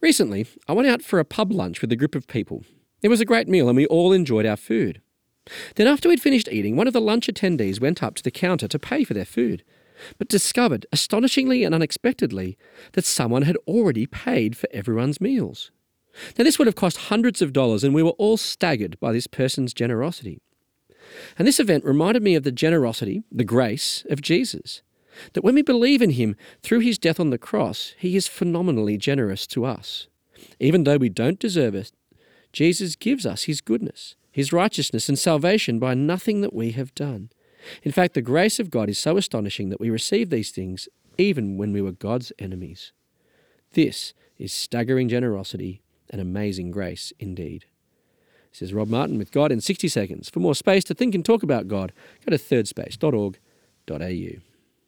Recently, I went out for a pub lunch with a group of people. It was a great meal and we all enjoyed our food. Then, after we'd finished eating, one of the lunch attendees went up to the counter to pay for their food, but discovered, astonishingly and unexpectedly, that someone had already paid for everyone's meals. Now, this would have cost hundreds of dollars, and we were all staggered by this person's generosity. And this event reminded me of the generosity, the grace of Jesus. That when we believe in him through his death on the cross, he is phenomenally generous to us. Even though we don't deserve it, Jesus gives us his goodness, his righteousness, and salvation by nothing that we have done. In fact, the grace of God is so astonishing that we receive these things even when we were God's enemies. This is staggering generosity and amazing grace indeed. This is Rob Martin with God in 60 Seconds. For more space to think and talk about God, go to thirdspace.org.au.